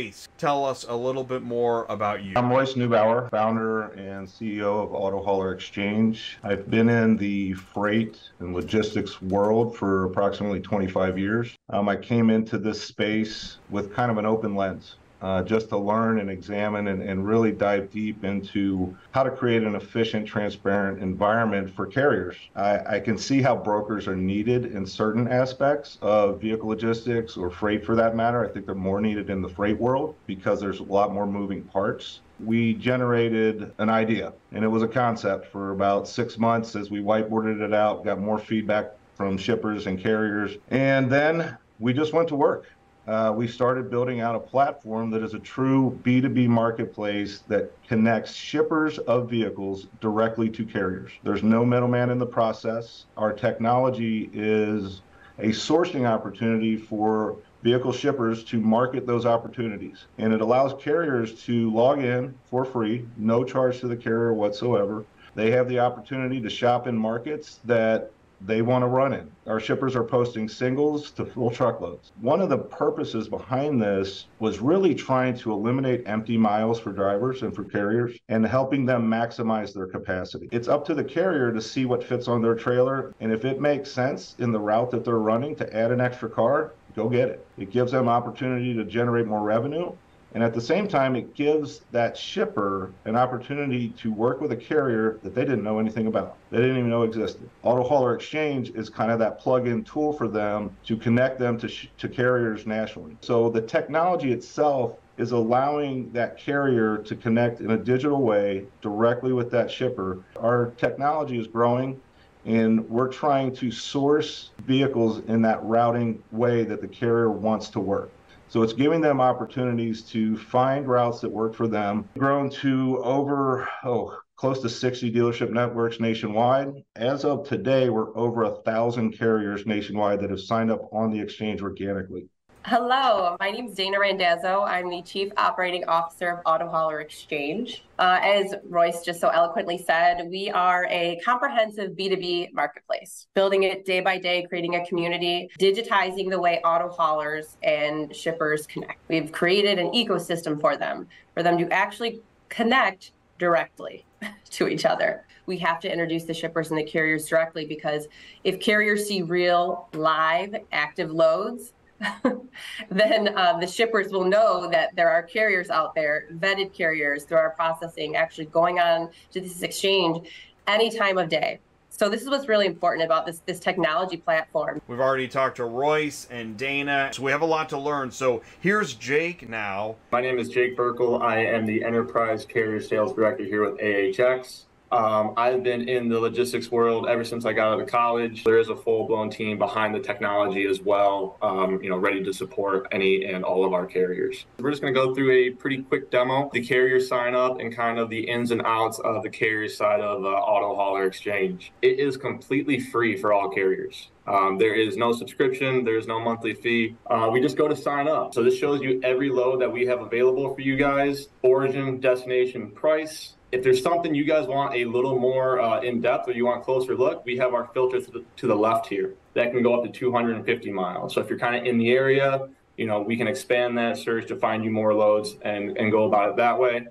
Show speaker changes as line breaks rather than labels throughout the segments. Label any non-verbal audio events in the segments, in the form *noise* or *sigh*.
Royce, tell us a little bit more about you.
I'm Royce Neubauer, founder and CEO of Auto Hauler Exchange. I've been in the freight and logistics world for approximately 25 years. Um, I came into this space with kind of an open lens uh, just to learn and examine and, and, really dive deep into how to create an efficient, transparent environment for carriers. I, I, can see how brokers are needed in certain aspects of vehicle logistics or freight for that matter. I think they're more needed in the freight world because there's a lot more moving parts. We generated an idea and it was a concept for about six months as we whiteboarded it out, got more feedback from shippers and carriers, and then we just went to work uh, we started building out a platform that is a true B2B marketplace that connects shippers of vehicles directly to carriers. There's no middleman in the process. Our technology is a sourcing opportunity for vehicle shippers to market those opportunities. And it allows carriers to log in for free, no charge to the carrier whatsoever. They have the opportunity to shop in markets that they want to run it. Our shippers are posting singles to full truckloads. One of the purposes behind this was really trying to eliminate empty miles for drivers and for carriers and helping them maximize their capacity. It's up to the carrier to see what fits on their trailer. And if it makes sense in the route that they're running to add an extra car, go get it. It gives them opportunity to generate more revenue and at the same time, it gives that shipper an opportunity to work with a carrier that they didn't know anything about. They didn't even know existed. Auto Hauler Exchange is kind of that plug-in tool for them to connect them to, sh- to carriers nationally. So the technology itself is allowing that carrier to connect in a digital way directly with that shipper. Our technology is growing and we're trying to source vehicles in that routing way that the carrier wants to work. So it's giving them opportunities to find routes that work for them. Grown to over, oh, close to 60 dealership networks nationwide. As of today, we're over a thousand carriers nationwide that have signed up on the exchange organically.
Hello, my name is Dana Randazzo. I'm the Chief Operating Officer of Auto Hauler Exchange. Uh, as Royce just so eloquently said, we are a comprehensive B2B marketplace, building it day by day, creating a community, digitizing the way auto haulers and shippers connect. We've created an ecosystem for them, for them to actually connect directly *laughs* to each other. We have to introduce the shippers and the carriers directly because if carriers see real, live, active loads, *laughs* then um, the shippers will know that there are carriers out there, vetted carriers through our processing, actually going on to this exchange any time of day. So this is what's really important about this this technology platform.
We've already talked to Royce and Dana, so we have a lot to learn. So here's Jake now.
My name is Jake Berkal. I am the Enterprise Carrier Sales Director here with AHX. Um, I've been in the logistics world ever since I got out of college. There is a full-blown team behind the technology as well, um, you know, ready to support any and all of our carriers. We're just going to go through a pretty quick demo, the carrier sign up, and kind of the ins and outs of the carrier side of uh, Auto Hauler Exchange. It is completely free for all carriers. Um, there is no subscription, there's no monthly fee. Uh, we just go to sign up. So this shows you every load that we have available for you guys, origin, destination, price, if there's something you guys want a little more uh, in depth or you want a closer look, we have our filter to the, to the left here that can go up to 250 miles. So if you're kind of in the area, you know, we can expand that search to find you more loads and, and go about it that way.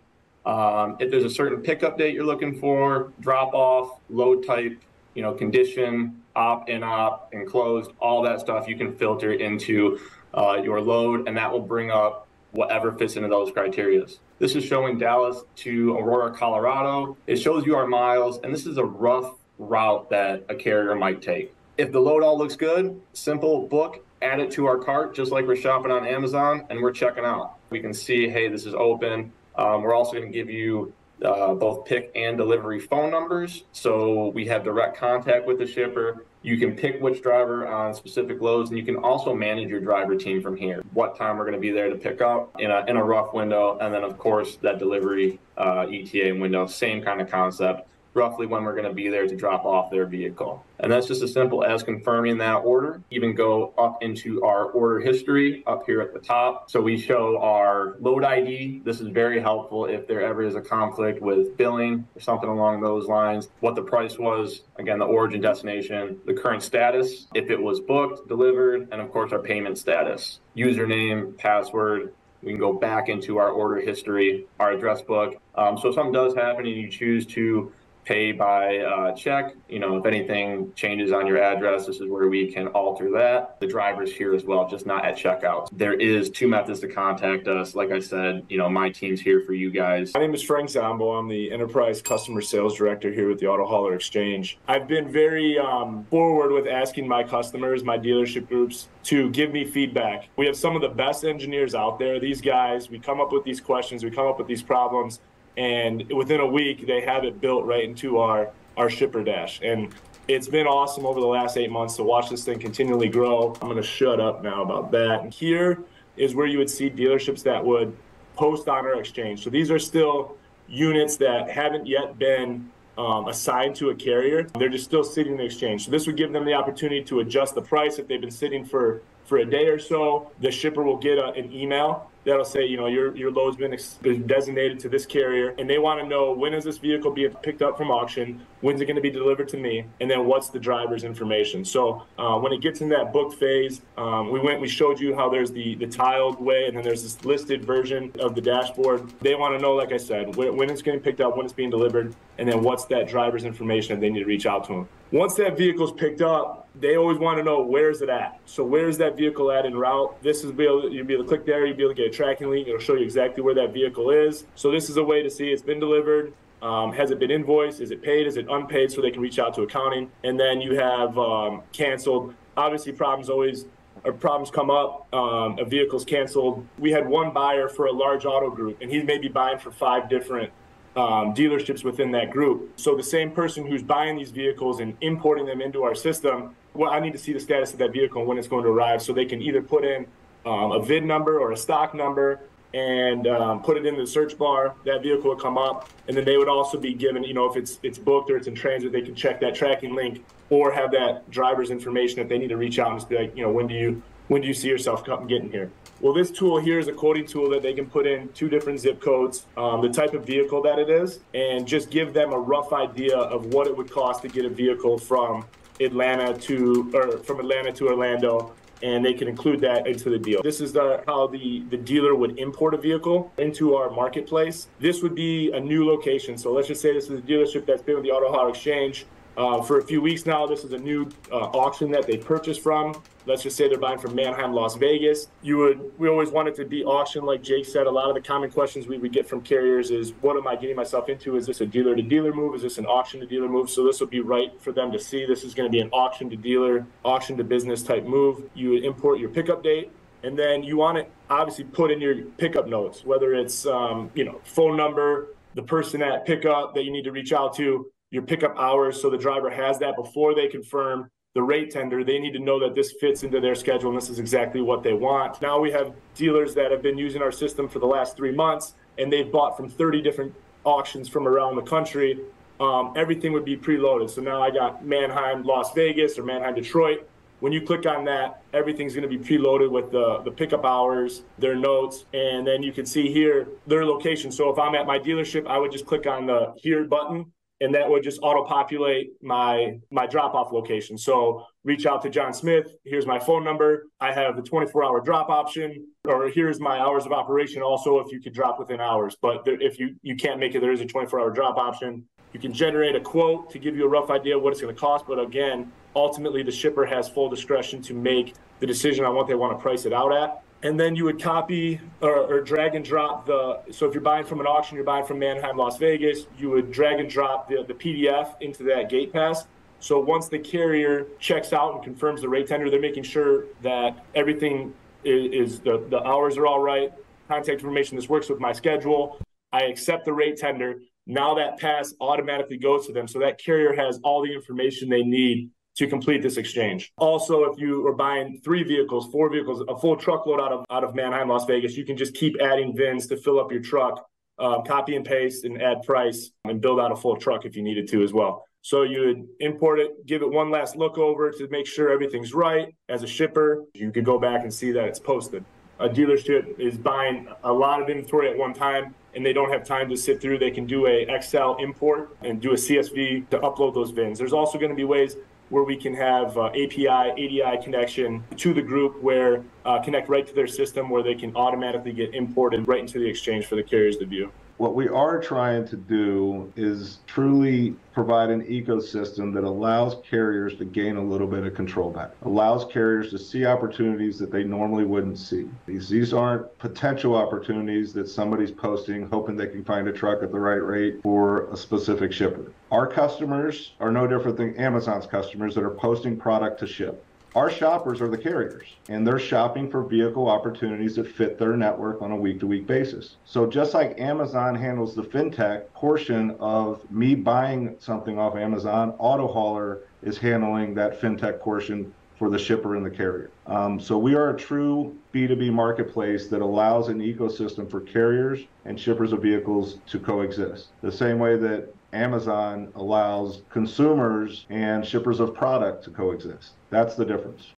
Um, if there's a certain pickup date you're looking for, drop off, load type, you know, condition, op, in op, enclosed, all that stuff you can filter into uh, your load and that will bring up whatever fits into those criterias. This is showing Dallas to Aurora, Colorado. It shows you our miles, and this is a rough route that a carrier might take. If the load all looks good, simple book, add it to our cart, just like we're shopping on Amazon, and we're checking out. We can see, hey, this is open. Um, we're also going to give you uh, both pick and delivery phone numbers. So we have direct contact with the shipper. You can pick which driver on specific loads, and you can also manage your driver team from here. What time we're going to be there to pick up in a, in a rough window, and then, of course, that delivery uh, ETA window, same kind of concept roughly when we're going to be there to drop off their vehicle. And that's just as simple as confirming that order. Even go up into our order history up here at the top. So we show our load ID. This is very helpful if there ever is a conflict with billing or something along those lines. What the price was, again, the origin destination, the current status, if it was booked, delivered, and of course our payment status, username, password, We can go back into our order history, our address book. Um, so if something does happen and you choose to pay by uh, check. You know, if anything changes on your address, this is where we can alter that. The driver's here as well, just not at checkout. There is two methods to contact us. Like I said, you know, my team's here for you guys.
My name is Frank Zombo. I'm the Enterprise Customer Sales Director here with the Auto Hauler Exchange. I've been very um, forward with asking my customers, my dealership groups, to give me feedback. We have some of the best engineers out there. These guys, we come up with these questions, we come up with these problems and within a week they have it built right into our our shipper dash. And it's been awesome over the last eight months to watch this thing continually grow. I'm going to shut up now about that. And here is where you would see dealerships that would post on our exchange. So these are still units that haven't yet been um, assigned to a carrier. They're just still sitting in the exchange. So this would give them the opportunity to adjust the price if they've been sitting for for a day or so. The shipper will get a, an email that'll say, you know, your your load's been, ex- designated to this carrier, and they want to know when is this vehicle being picked up from auction, when's it going to be delivered to me, and then what's the driver's information. So uh, when it gets in that booked phase, um, we went, we showed you how there's the the tiled way, and then there's this listed version of the dashboard. They want to know, like I said, when, when it's getting picked up, when it's being delivered, and then what's that driver's information, and they need to reach out to them. Once that vehicle's picked up, they always want to know where's it at. So where's that vehicle at in route? This is be able you'll be able to click there. You'll be able to get a tracking link. It'll show you exactly where that vehicle is. So this is a way to see it's been delivered. Um, has it been invoiced? Is it paid? Is it unpaid? So they can reach out to accounting. And then you have um, canceled. Obviously, problems always or problems come up. Um, a vehicle's canceled. We had one buyer for a large auto group, and he may be buying for five different um, dealerships within that group. So the same person who's buying these vehicles and importing them into our system, well, I need to see the status of that vehicle and when it's going to arrive, so they can either put in um, a VIN number or a stock number and um, put it in the search bar. That vehicle would come up, and then they would also be given, you know, if it's it's booked or it's in transit, they can check that tracking link or have that driver's information if they need to reach out and just be like, you know, when do you when do you see yourself coming getting here? Well, this tool here is a quoting tool that they can put in two different zip codes, um, the type of vehicle that it is, and just give them a rough idea of what it would cost to get a vehicle from Atlanta to or from Atlanta to Orlando and they can include that into the deal. This is the, how the, the dealer would import a vehicle into our marketplace. This would be a new location. So let's just say this is a dealership that's been with the Auto Hauler Exchange uh, for a few weeks now. This is a new uh, auction that they purchased from. Let's just say they're buying from Manheim, Las Vegas. You would, we always want it to be auction, like Jake said. A lot of the common questions we would get from carriers is, what am I getting myself into? Is this a dealer to dealer move? Is this an auction to dealer move? So this would be right for them to see. This is going to be an auction to dealer, auction to business type move. You would import your pickup date, and then you want to obviously put in your pickup notes, whether it's um, you know phone number, the person at pickup that you need to reach out to, your pickup hours so the driver has that before they confirm the rate tender. They need to know that this fits into their schedule and this is exactly what they want. Now we have dealers that have been using our system for the last three months and they've bought from 30 different auctions from around the country. Um, everything would be preloaded. So now I got Manheim, Las Vegas, or Manheim, Detroit. When you click on that, everything's going to be preloaded with the, the pickup hours, their notes, and then you can see here their location. So if I'm at my dealership, I would just click on the here button and that would just auto populate my my drop off location. So reach out to John Smith. Here's my phone number. I have the 24 hour drop option, or here's my hours of operation. Also, if you could drop within hours, but there, if you you can't make it, there is a 24 hour drop option. You can generate a quote to give you a rough idea of what it's going to cost. But again, ultimately, the shipper has full discretion to make the decision on what they want to price it out at and then you would copy or, or, drag and drop the so if you're buying from an auction you're buying from manheim las vegas you would drag and drop the, the pdf into that gate pass. So once the carrier checks out and confirms the rate tender they're making sure that everything is, is the, the hours are all right contact information this works with my schedule i accept the rate tender. Now that pass automatically goes to them. So that carrier has all the information they need to complete this exchange. Also, if you are buying three vehicles, four vehicles, a full truckload out of out of Manheim, Las Vegas, you can just keep adding VINs to fill up your truck, um, copy and paste, and add price, and build out a full truck if you needed to as well. So you would import it, give it one last look over to make sure everything's right. As a shipper, you could go back and see that it's posted. A dealership is buying a lot of inventory at one time and they don't have time to sit through. They can do a Excel import and do a CSV to upload those VINs. There's also going to be ways where we can have uh, API, EDI connection to the group where uh, connect right to their system where they can automatically get imported right into the exchange for the carriers to view.
What we are trying to do is truly provide an ecosystem that allows carriers to gain a little bit of control back, allows carriers to see opportunities that they normally wouldn't see. These, these aren't potential opportunities that somebody's posting, hoping they can find a truck at the right rate for a specific shipper. Our customers are no different than Amazon's customers that are posting product to ship. Our shoppers are the carriers, and they're shopping for vehicle opportunities that fit their network on a week to week basis. So, just like Amazon handles the fintech portion of me buying something off Amazon, AutoHauler is handling that fintech portion for the shipper and the carrier. Um, so, we are a true B2B marketplace that allows an ecosystem for carriers and shippers of vehicles to coexist. The same way that Amazon allows consumers and shippers of product to coexist. That's the difference.